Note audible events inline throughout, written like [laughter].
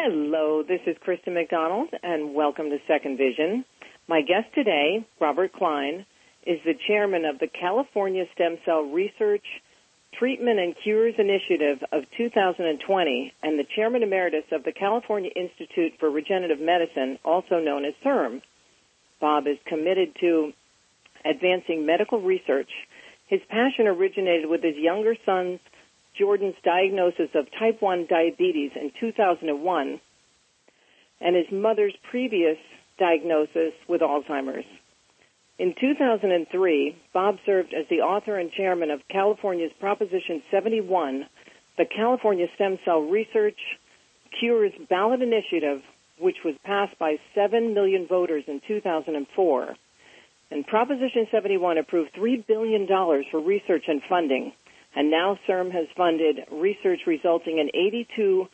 Hello, this is Kristen McDonald, and welcome to Second Vision. My guest today, Robert Klein, is the chairman of the California Stem Cell Research, Treatment and Cures Initiative of 2020 and the chairman emeritus of the California Institute for Regenerative Medicine, also known as CIRM. Bob is committed to advancing medical research. His passion originated with his younger son's Jordan's diagnosis of type 1 diabetes in 2001 and his mother's previous diagnosis with Alzheimer's. In 2003, Bob served as the author and chairman of California's Proposition 71, the California Stem Cell Research Cures Ballot Initiative, which was passed by 7 million voters in 2004. And Proposition 71 approved $3 billion for research and funding and now CIRM has funded research resulting in 82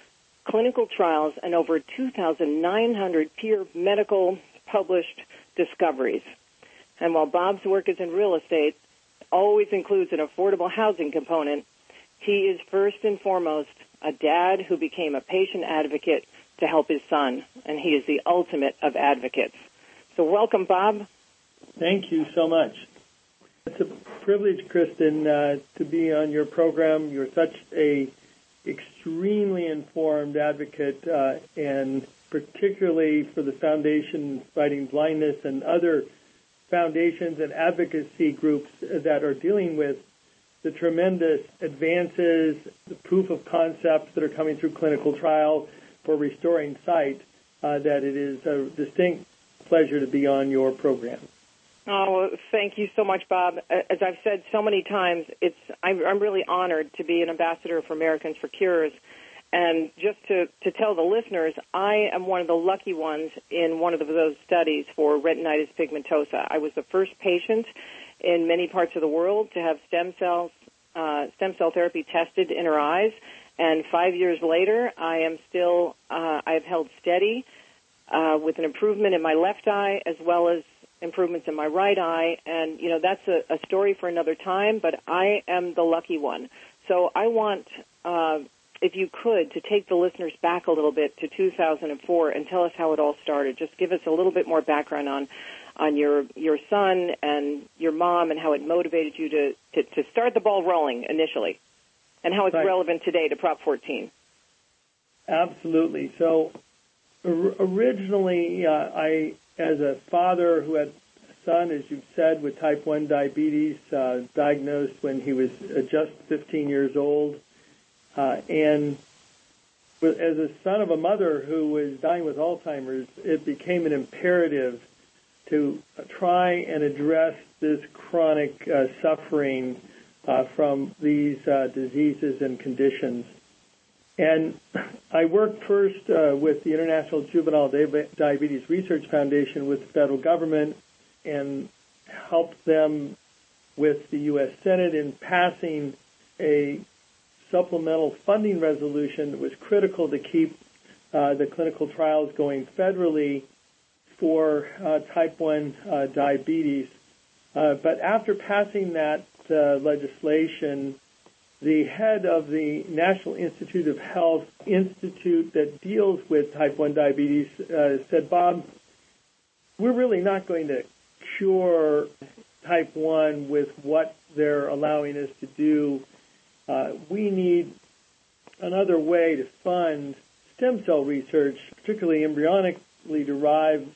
clinical trials and over 2,900 peer medical published discoveries. And while Bob's work is in real estate, always includes an affordable housing component, he is first and foremost a dad who became a patient advocate to help his son, and he is the ultimate of advocates. So welcome, Bob. Thank you so much. It's a privilege, Kristen, uh, to be on your program. You're such a extremely informed advocate, uh, and particularly for the Foundation Fighting Blindness and other foundations and advocacy groups that are dealing with the tremendous advances, the proof of concepts that are coming through clinical trial for restoring sight, uh, that it is a distinct pleasure to be on your program. Oh, thank you so much, Bob. As I've said so many times, it's I'm, I'm really honored to be an ambassador for Americans for Cures. And just to, to tell the listeners, I am one of the lucky ones in one of those studies for retinitis pigmentosa. I was the first patient in many parts of the world to have stem cells, uh, stem cell therapy tested in her eyes. And five years later, I am still, uh, I've held steady uh, with an improvement in my left eye as well as improvements in my right eye, and you know that's a, a story for another time. But I am the lucky one, so I want, uh, if you could, to take the listeners back a little bit to 2004 and tell us how it all started. Just give us a little bit more background on on your your son and your mom and how it motivated you to to, to start the ball rolling initially, and how it's right. relevant today to Prop 14. Absolutely. So originally, uh, I as a father who had a son, as you've said, with type 1 diabetes, uh, diagnosed when he was uh, just 15 years old, uh, and as a son of a mother who was dying with Alzheimer's, it became an imperative to try and address this chronic uh, suffering uh, from these uh, diseases and conditions. And I worked first uh, with the International Juvenile Diabetes Research Foundation with the federal government and helped them with the U.S. Senate in passing a supplemental funding resolution that was critical to keep uh, the clinical trials going federally for uh, type 1 uh, diabetes. Uh, but after passing that uh, legislation, the head of the National Institute of Health institute that deals with type 1 diabetes uh, said, Bob, we're really not going to cure type 1 with what they're allowing us to do. Uh, we need another way to fund stem cell research, particularly embryonically derived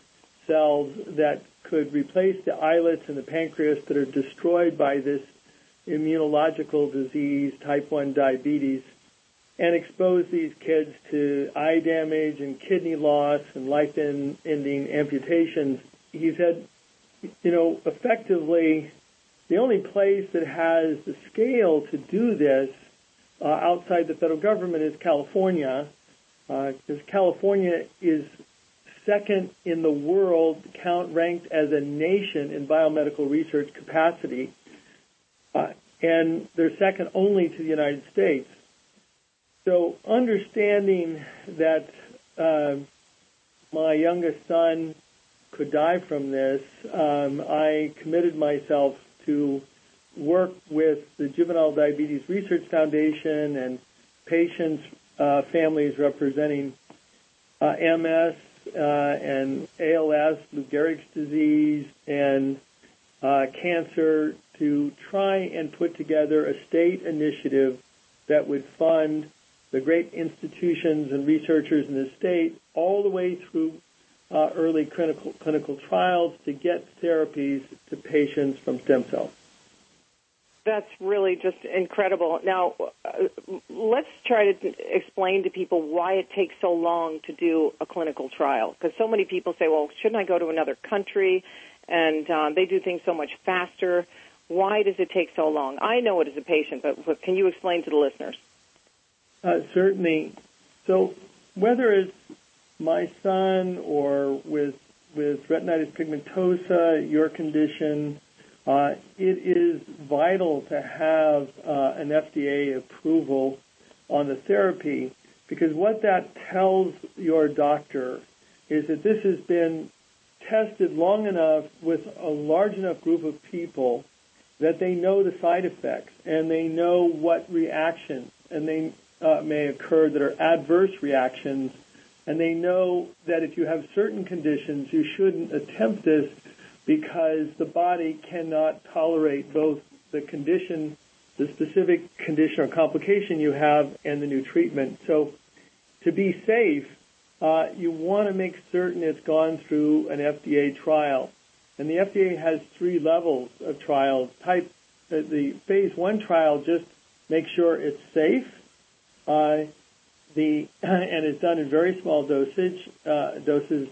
cells that could replace the islets and the pancreas that are destroyed by this immunological disease, type 1 diabetes, and expose these kids to eye damage and kidney loss and life-ending amputations. He said, you know, effectively, the only place that has the scale to do this uh, outside the federal government is California, because uh, California is second in the world, count ranked as a nation in biomedical research capacity. And they're second only to the United States. So understanding that uh, my youngest son could die from this, um, I committed myself to work with the Juvenile Diabetes Research Foundation and patients, uh, families representing uh, MS uh, and ALS, Lou Gehrig's disease, and uh, cancer to try and put together a state initiative that would fund the great institutions and researchers in the state all the way through uh, early clinical, clinical trials to get therapies to patients from stem cells. That's really just incredible. Now, uh, let's try to explain to people why it takes so long to do a clinical trial. Because so many people say, well, shouldn't I go to another country? And um, they do things so much faster. Why does it take so long? I know it as a patient, but, can you explain to the listeners? Uh, certainly. So, whether it's my son or with with retinitis pigmentosa, your condition, uh, it is vital to have uh, an FDA approval on the therapy because what that tells your doctor is that this has been tested long enough with a large enough group of people that they know the side effects and they know what reactions and they uh, may occur that are adverse reactions and they know that if you have certain conditions you shouldn't attempt this because the body cannot tolerate both the condition, the specific condition or complication you have, and the new treatment. So to be safe, uh, you want to make certain it's gone through an FDA trial. And the FDA has three levels of trials. Type the phase one trial just makes sure it's safe. Uh, the [clears throat] and it's done in very small dosage uh, doses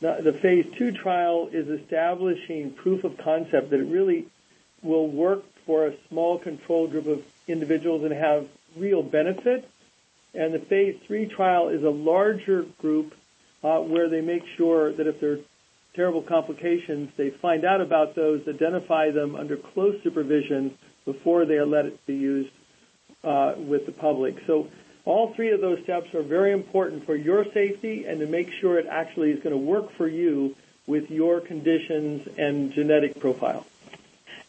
the phase two trial is establishing proof of concept that it really will work for a small control group of individuals and have real benefit. And the phase three trial is a larger group uh, where they make sure that if there are terrible complications, they find out about those, identify them under close supervision before they are let it be used uh, with the public. So all three of those steps are very important for your safety and to make sure it actually is going to work for you with your conditions and genetic profile.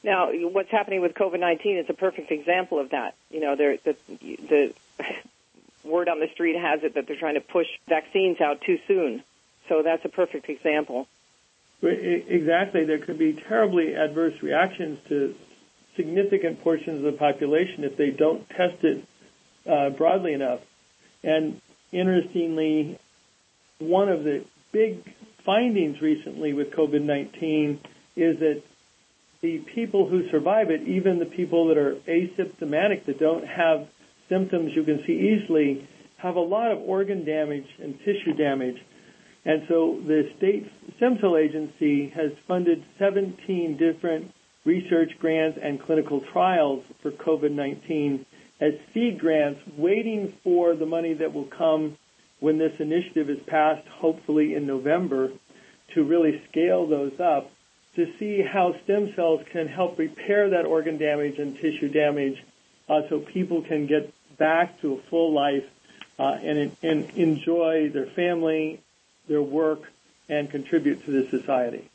Now, what's happening with COVID-19 is a perfect example of that. You know, the, the [laughs] word on the street has it that they're trying to push vaccines out too soon. So that's a perfect example. Exactly. There could be terribly adverse reactions to significant portions of the population if they don't test it uh, broadly enough. And interestingly, one of the big findings recently with COVID-19 is that the people who survive it, even the people that are asymptomatic that don't have symptoms you can see easily, have a lot of organ damage and tissue damage. And so the state stem cell agency has funded 17 different research grants and clinical trials for COVID-19 as seed grants waiting for the money that will come when this initiative is passed, hopefully in November, to really scale those up to see how stem cells can help repair that organ damage and tissue damage uh, so people can get back to a full life uh, and, and enjoy their family, their work, and contribute to the society.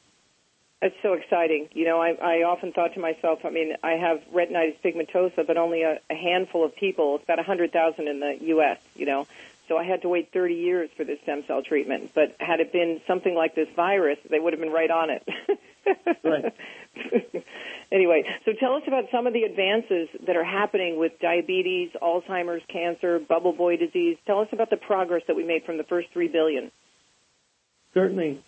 That's so exciting. You know, I, I often thought to myself, I mean, I have retinitis pigmentosa, but only a, a handful of people. It's about 100,000 in the U.S., you know. So I had to wait 30 years for this stem cell treatment. But had it been something like this virus, they would have been right on it. [laughs] right. anyway, so tell us about some of the advances that are happening with diabetes, Alzheimer's, cancer, bubble boy disease. Tell us about the progress that we made from the first 3 billion. Certainly.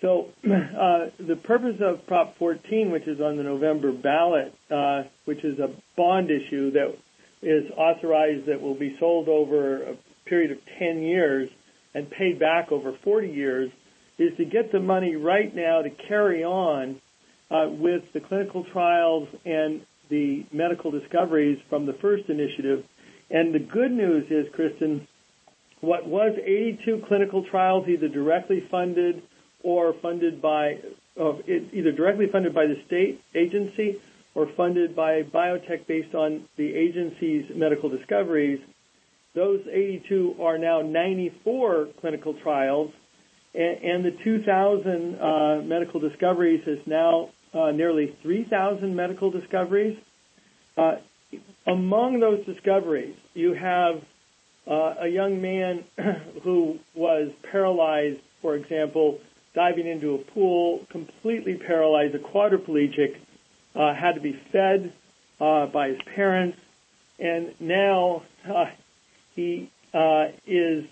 So [clears throat] uh, the purpose of Prop 14, which is on the November ballot, uh, which is a bond issue that is authorized that will be sold over a period of 10 years and paid back over 40 years, is to get the money right now to carry on uh, with the clinical trials and the medical discoveries from the first initiative. And the good news is, Kristen, what was 82 clinical trials either directly funded or funded by either directly funded by the state agency or funded by biotech based on the agency's medical discoveries. Those 82 are now 94 clinical trials, and, and the 2,000 uh, medical discoveries is now uh, nearly 3,000 medical discoveries. Uh, among those discoveries, you have uh, a young man [clears throat] who was paralyzed, for example, diving into a pool, completely paralyzed, a quadriplegic, uh, had to be fed uh, by his parents, and now [laughs] uh, he uh, is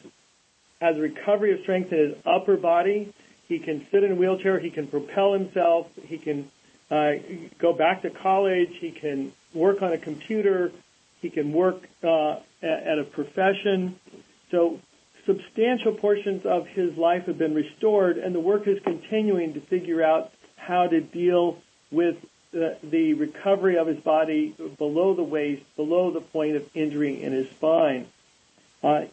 has a recovery of strength in his upper body. He can sit in a wheelchair. He can propel himself. He can uh, go back to college. He can work on a computer. He can work uh, at a profession. So substantial portions of his life have been restored, and the work is continuing to figure out how to deal with the, the recovery of his body below the waist, below the point of injury in his spine. Uh,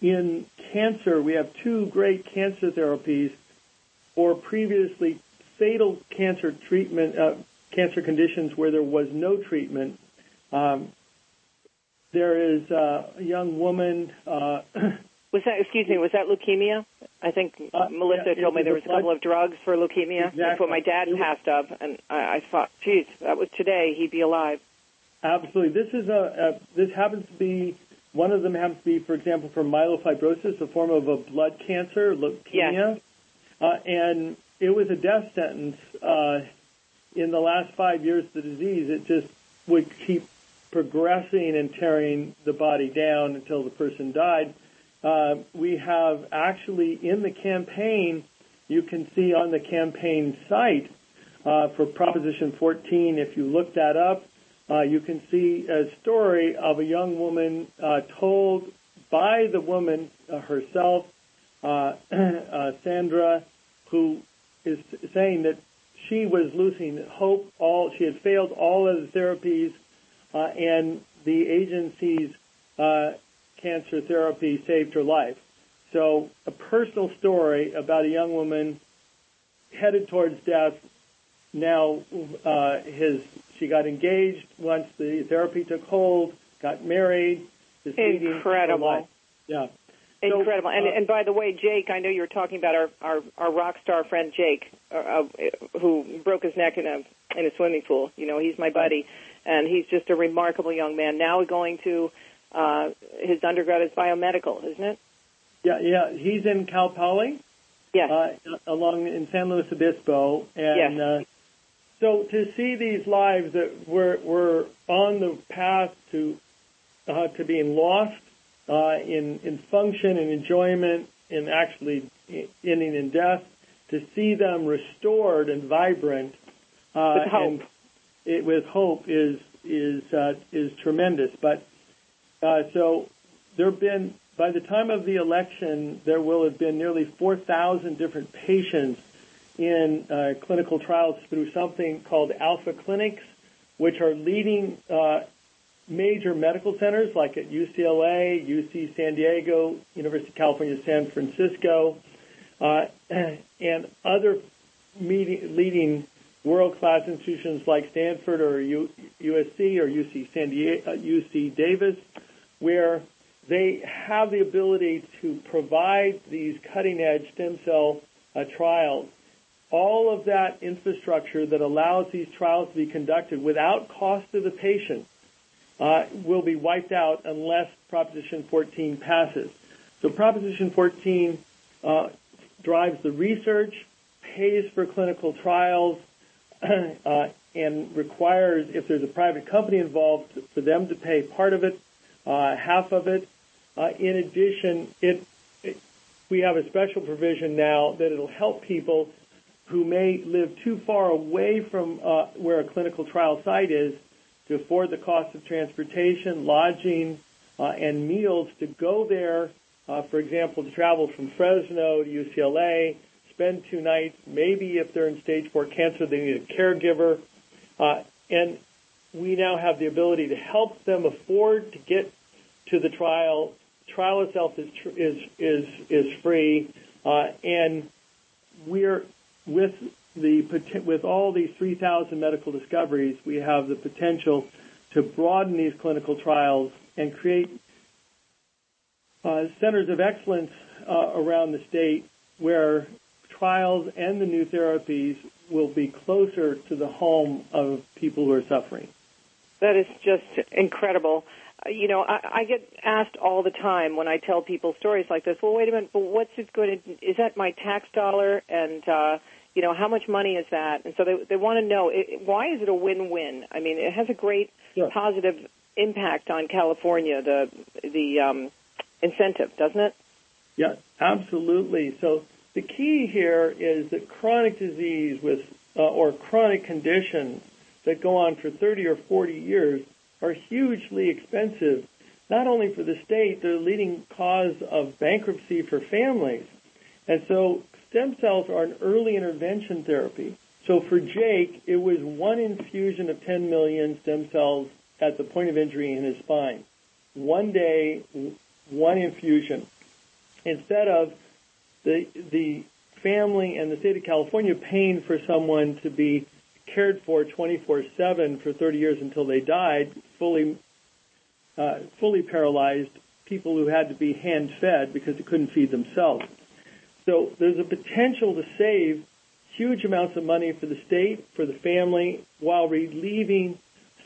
in cancer, we have two great cancer therapies for previously fatal cancer treatment, uh, cancer conditions where there was no treatment. Um, there is a young woman. Uh, [coughs] was that? Excuse me. Was that leukemia? I think uh, Melissa yeah, told me there was a couple of drugs for leukemia. Exactly. That's what my dad passed of, and I, I thought, geez, that was today. He'd be alive. Absolutely. This is a, a this happens to be one of them happens to be, for example, for myelofibrosis, a form of a blood cancer, leukemia, yes. uh, and it was a death sentence. Uh, in the last five years of the disease, it just would keep progressing and tearing the body down until the person died. Uh, we have actually in the campaign, you can see on the campaign site uh, for Proposition 14, if you look that up, uh, you can see a story of a young woman uh, told by the woman uh, herself, uh, [clears throat] Sandra, who is saying that she was losing hope. All she had failed all of the therapies, and the agency's uh, cancer therapy saved her life. So, a personal story about a young woman headed towards death. Now, uh, his she got engaged once the therapy took hold, got married. Incredible. Yeah. Incredible. So, and, uh, and by the way, Jake, I know you were talking about our, our, our rock star friend Jake, uh, uh, who broke his neck in a in a swimming pool. You know, he's my buddy, and he's just a remarkable young man. Now going to uh, his undergrad is biomedical, isn't it? Yeah, yeah. He's in Cal Poly. Yes. Uh, along in San Luis Obispo, and yes. uh, so to see these lives that were were on the path to uh, to being lost uh, in in function and enjoyment, and actually ending in death, to see them restored and vibrant uh, with hope. And it, with hope is is uh, is tremendous. But uh, so there have been by the time of the election, there will have been nearly 4,000 different patients in uh, clinical trials through something called Alpha Clinics, which are leading uh, major medical centers like at UCLA, UC San Diego, University of California, San Francisco, uh, [clears throat] and other meeting, leading world-class institutions like Stanford or USC or UC San Diego, uh, UC Davis, where they have the ability to provide these cutting-edge stem cell uh, trials. All of that infrastructure that allows these trials to be conducted without cost to the patient uh, will be wiped out unless Proposition 14 passes. So Proposition 14 uh, drives the research, pays for clinical trials, uh, and requires, if there's a private company involved, for them to pay part of it, uh, half of it. Uh, in addition, it, it, we have a special provision now that it'll help people who may live too far away from uh, where a clinical trial site is to afford the cost of transportation, lodging, uh, and meals to go there, uh, for example, to travel from Fresno to UCLA, spend two nights, maybe if they're in stage four cancer, they need a caregiver. Uh, and we now have the ability to help them afford to get to the trial. Trial itself is, is, is, is free. Uh, and we're with the with all these 3,000 medical discoveries, we have the potential to broaden these clinical trials and create uh, centers of excellence uh, around the state where trials and the new therapies will be closer to the home of people who are suffering. That is just incredible. you know, I, I get asked all the time when I tell people stories like this. Well, wait a minute, but what's it going to? Is that my tax dollar? And uh, you know, how much money is that? And so they they want to know it, why is it a win-win? I mean, it has a great Sure. positive impact on California, the the um, incentive, doesn't it? Yeah, absolutely. So the key here is that chronic disease with uh, or chronic conditions that go on for 30 or 40 years are hugely expensive, not only for the state, they're the leading cause of bankruptcy for families. And so stem cells are an early intervention therapy. So for Jake, it was one infusion of 10 million stem cells at the point of injury in his spine. One day, one infusion. Instead of the, the family and the state of California paying for someone to be cared for 24/7 for 30 years until they died, fully uh, fully paralyzed people who had to be hand fed because they couldn't feed themselves. So there's a potential to save huge amounts of money for the state, for the family, while relieving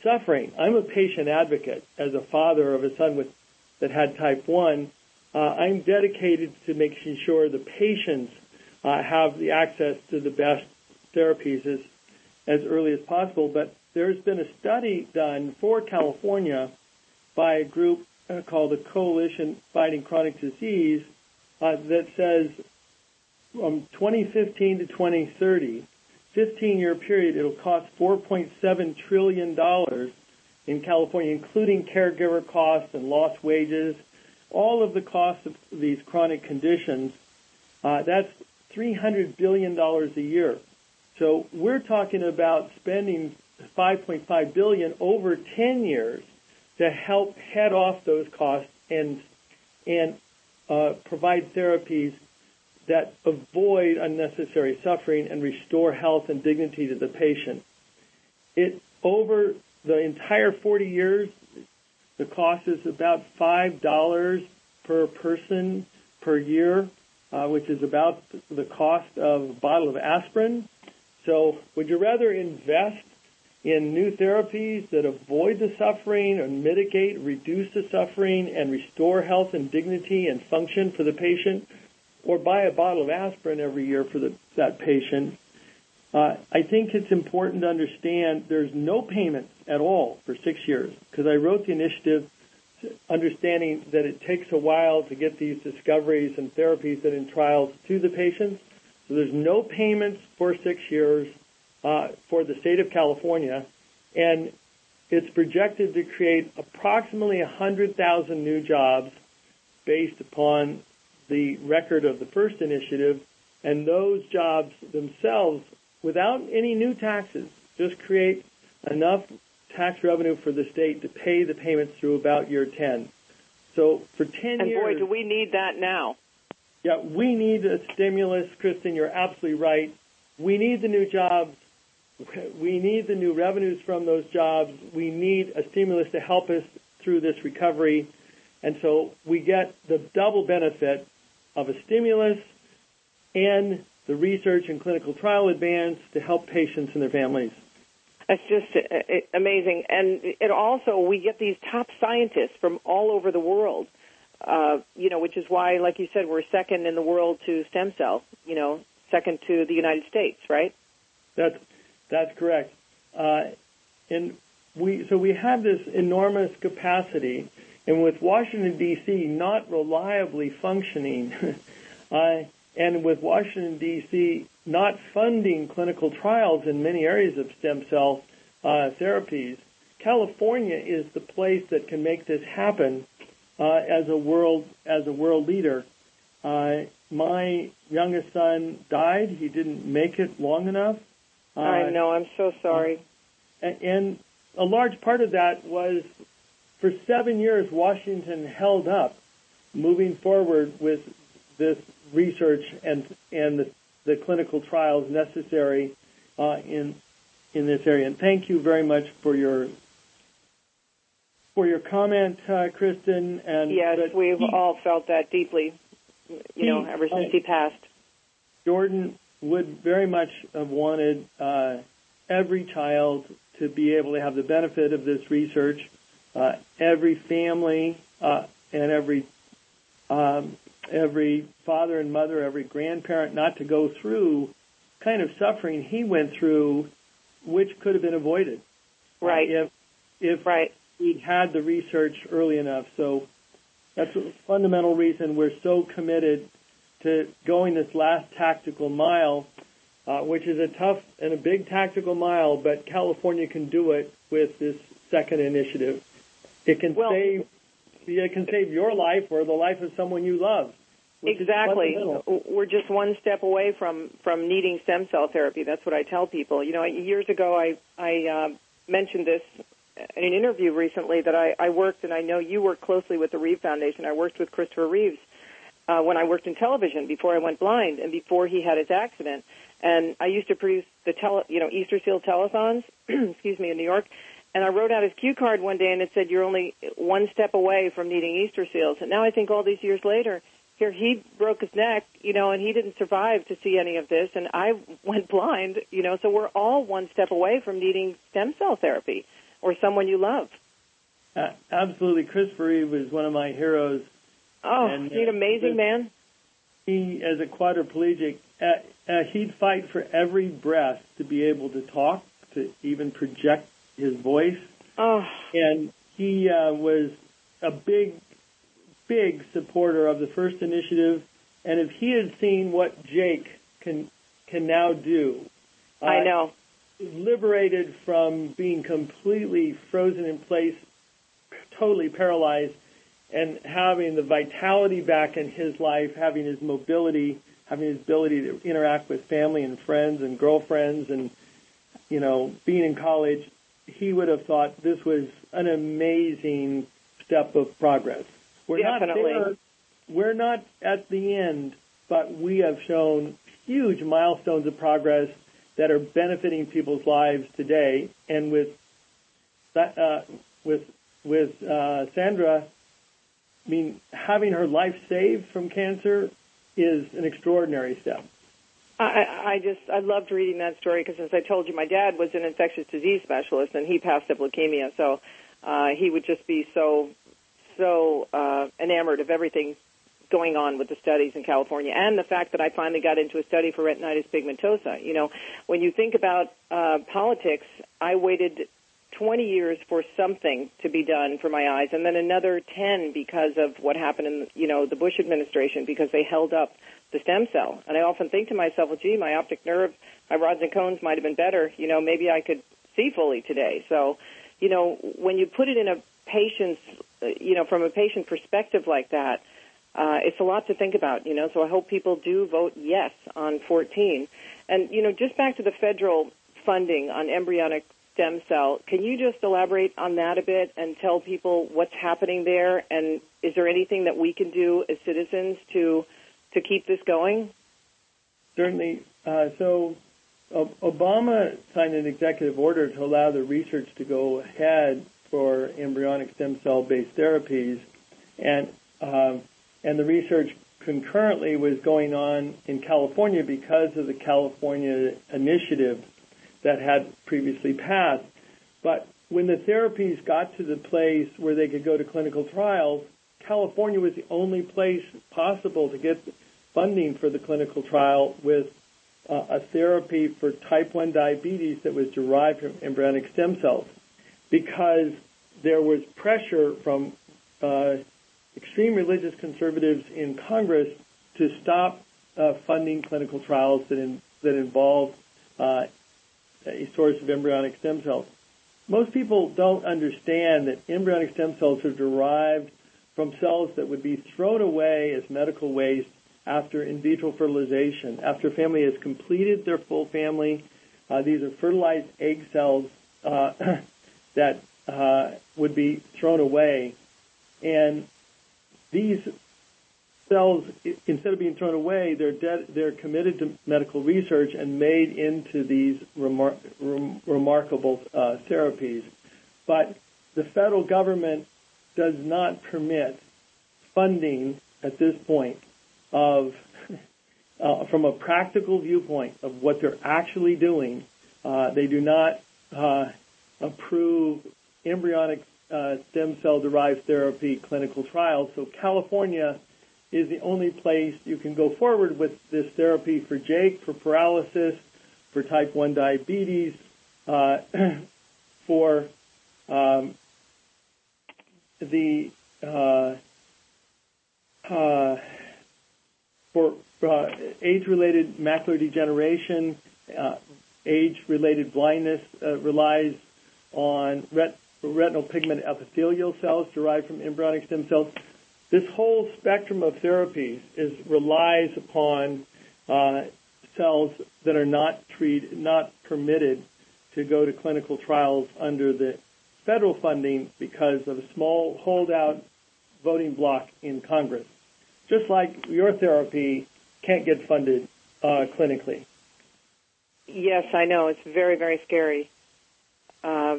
suffering. I'm a patient advocate as a father of a son with that had type 1. Uh, I'm dedicated to making sure the patients uh, have the access to the best therapies as, as early as possible. But there's been a study done for California by a group uh, called the Coalition Fighting Chronic Disease uh, that says from 2015 to 2030, 15 year period, it'll cost $4.7 trillion in California, including caregiver costs and lost wages, all of the costs of these chronic conditions. Uh, that's $300 billion a year. So we're talking about spending 5.5 billion over 10 years to help head off those costs and and uh, provide therapies that avoid unnecessary suffering and restore health and dignity to the patient. It over the entire 40 years, the cost is about five dollars per person per year, uh, which is about the cost of a bottle of aspirin. So, would you rather invest in new therapies that avoid the suffering and mitigate, reduce the suffering, and restore health and dignity and function for the patient, or buy a bottle of aspirin every year for the, that patient? Uh, I think it's important to understand there's no payments at all for six years because I wrote the initiative understanding that it takes a while to get these discoveries and therapies that in trials to the patients. So there's no payments for six years uh, for the state of California, and it's projected to create approximately 100,000 new jobs based upon the record of the first initiative, and those jobs themselves, without any new taxes, just create enough tax revenue for the state to pay the payments through about year 10. So for 10 And years. boy, do we need that now. Yeah, we need a stimulus, Kristen. You're absolutely right. We need the new jobs. We need the new revenues from those jobs. We need a stimulus to help us through this recovery. And so we get the double benefit of a stimulus and the research and clinical trial advance to help patients and their families. That's just uh, uh, amazing. And it also, we get these top scientists from all over the world, uh, you know, which is why, like you said, we're second in the world to stem cell, you know, second to the United States, right? That's, that's correct. Uh, and we, so we have this enormous capacity, and with Washington, D.C. not reliably functioning, [laughs] uh, and with Washington, D.C. not funding clinical trials in many areas of stem cell uh, therapies, California is the place that can make this happen uh, as a world as a world leader. Uh, my youngest son died; he didn't make it long enough. Uh, I know. I'm so sorry. and, and a large part of that was for seven years Washington held up moving forward with this research and and the, the clinical trials necessary uh, in in this area. And thank you very much for your for your comment, uh, Kristen. And Yes, we've he- all felt that deeply, you know, ever since uh, he passed. Jordan would very much have wanted uh, every child to be able to have the benefit of this research uh, every family uh, and every um, every father and mother, every grandparent, not to go through kind of suffering he went through, which could have been avoided. Right. Uh, if if right. we'd had the research early enough. So that's a fundamental reason we're so committed to going this last tactical mile, uh, which is a tough and a big tactical mile, but California can do it with this second initiative. It can well, save it can save your life or the life of someone you love. Exactly. We're just one step away from from needing stem cell therapy. That's what I tell people. You know, years ago I I uh, mentioned this in an interview recently that I, I worked, and I know you work closely with the Reeve Foundation. I worked with Christopher Reeves uh, when I worked in television before I went blind and before he had his accident. And I used to produce the tele, you know, Easter Seal telethons, [clears throat] excuse me, in New York. And I wrote out his cue card one day, and it said, "You're only one step away from needing Easter seals." And now I think all these years later, here he broke his neck, you know, and he didn't survive to see any of this, and I [laughs] went blind, you know. So we're all one step away from needing stem cell therapy or someone you love. Uh, absolutely, Christopher Reeve was one of my heroes. Oh, and, he's an amazing uh, man. He, as a quadriplegic, uh, uh, he'd fight for every breath to be able to talk, to even project his voice. Oh. And he uh, was a big, big supporter of the first initiative. And if he had seen what Jake can can now do, uh, I know liberated from being completely frozen in place, totally paralyzed, and having the vitality back in his life, having his mobility, having his ability to interact with family and friends and girlfriends, and you know, being in college, he would have thought this was an amazing step of progress. We're Definitely. not there. We're not at the end, but we have shown huge milestones of progress that are benefiting people's lives today. And with uh, with with uh, Sandra, I mean, having her life saved from cancer is an extraordinary step. I, I just I loved reading that story because, as I told you, my dad was an infectious disease specialist and he passed of leukemia, so uh, he would just be so so uh, enamored of everything going on with the studies in California and the fact that I finally got into a study for retinitis pigmentosa. You know, when you think about uh, politics, I waited 20 years for something to be done for my eyes and then another 10 because of what happened in, you know, the Bush administration because they held up the stem cell. And I often think to myself, well, gee, my optic nerve, my rods and cones might have been better. You know, maybe I could see fully today. So, you know, when you put it in a patient's, you know, from a patient perspective like that, uh, it's a lot to think about, you know. So I hope people do vote yes on 14. And you know, just back to the federal funding on embryonic stem cell, can you just elaborate on that a bit and tell people what's happening there? And is there anything that we can do as citizens to to keep this going? Certainly. Uh, so Obama signed an executive order to allow the research to go ahead for embryonic stem cell based therapies, and um, and the research concurrently was going on in California because of the California initiative that had previously passed. But when the therapies got to the place where they could go to clinical trials, California was the only place possible to get funding for the clinical trial with uh, a therapy for type 1 diabetes that was derived from embryonic stem cells because there was pressure from uh, extreme religious conservatives in Congress to stop uh, funding clinical trials that, in, that involve uh, a source of embryonic stem cells. Most people don't understand that embryonic stem cells are derived from cells that would be thrown away as medical waste after in vitro fertilization. After a family has completed their full family, uh, these are fertilized egg cells uh, [clears throat] that uh, would be thrown away. And these cells, instead of being thrown away, they're de- they're committed to medical research and made into these remar- rem- remarkable uh, therapies. But the federal government does not permit funding at this point of, [laughs] uh, from a practical viewpoint of what they're actually doing. Uh, they do not uh, approve embryonic uh, stem cell derived therapy clinical trials. So California is the only place you can go forward with this therapy for Jake, for paralysis, for type 1 diabetes, uh, [clears throat] for um, the uh, uh, for uh, age-related macular degeneration, uh, age-related blindness relies on ret- retinal pigment epithelial cells derived from embryonic stem cells. This whole spectrum of therapies is relies upon uh, cells that are not treated, not permitted to go to clinical trials under the federal funding because of a small holdout voting block in Congress. Just like your therapy can't get funded uh, clinically. Yes, I know. It's very, very scary. Uh,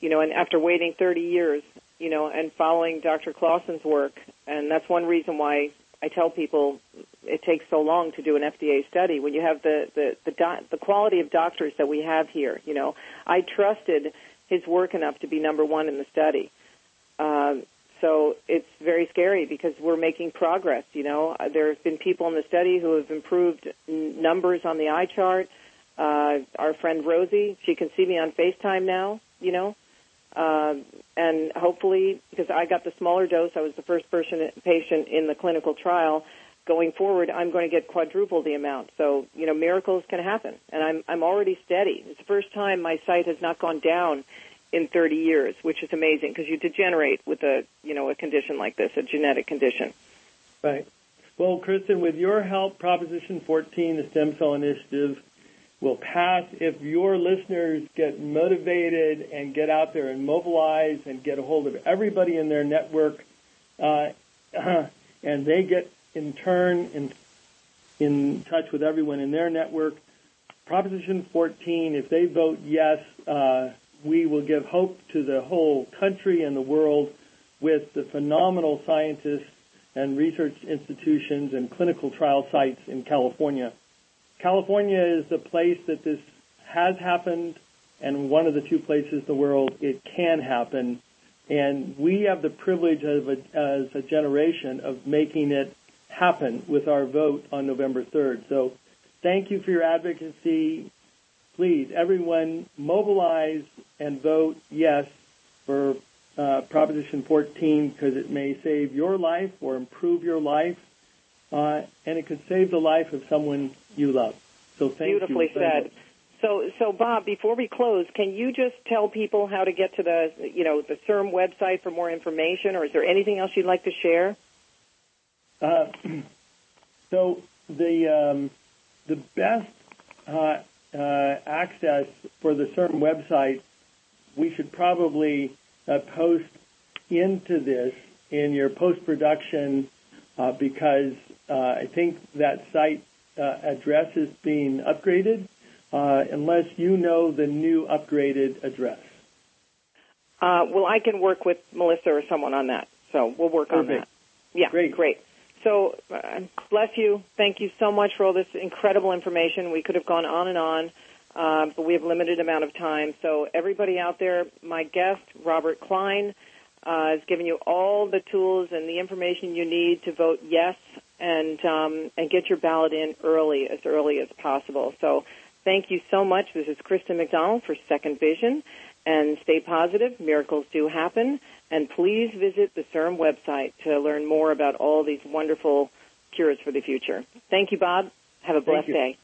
you know, and after waiting 30 years, you know, and following Dr. Klassen's work, and that's one reason why I tell people it takes so long to do an FDA study. When you have the the the, do- the quality of doctors that we have here, you know, I trusted his work enough to be number one in the study. Um, so it's very scary because we're making progress. You know, there have been people in the study who have improved n- numbers on the eye chart. Uh, our friend Rosie, she can see me on FaceTime now. You know, um, and hopefully, because I got the smaller dose, I was the first person patient in the clinical trial. Going forward, I'm going to get quadruple the amount. So, you know, miracles can happen, and I'm I'm already steady. It's the first time my sight has not gone down in 30 years, which is amazing because you degenerate with a you know a condition like this, a genetic condition. Right. Well, Kristen, with your help, Proposition 14, the Stem Cell Initiative, will pass if your listeners get motivated and get out there and mobilize and get a hold of everybody in their network, uh, [clears throat] and they get in turn in in touch with everyone in their network. Proposition 14, if they vote yes, uh, we will give hope to the whole country and the world with the phenomenal scientists and research institutions and clinical trial sites in California. California is the place that this has happened and one of the two places in the world it can happen. And we have the privilege of a, as a generation of making it happen with our vote on November 3rd. So thank you for your advocacy. Please, everyone, mobilize and vote yes for uh, Proposition 14 because it may save your life or improve your life, uh, and it could save the life of someone you love. So thank Beautifully you. said. So, so Bob, before we close, can you just tell people how to get to the, you know, the CIRM website for more information, or is there anything else you'd like to share? Uh, [clears throat] so the um, the best uh, uh, access for the CIRM website, we should probably uh, post into this in your post production uh, because I think that site address is being upgraded. unless you know the new upgraded address. well, I can work with Melissa or someone on that, so we'll work Perfect. on that. Yeah, Great. great. So, uh, bless you. Thank you so much for all this incredible information. We could have gone on and on, uh, but we have a limited amount of time. So, everybody out there, my guest, Robert Klein, uh, has given you all the tools and the information you need to vote yes and um, and get your ballot in early, as early as possible. So, thank you so much. This is Kristen McDonald for Second Vision, and stay positive. Miracles do happen. And please visit the CIRM website to learn more about all these wonderful cures for the future. Thank you, Bob. Have a blessed day.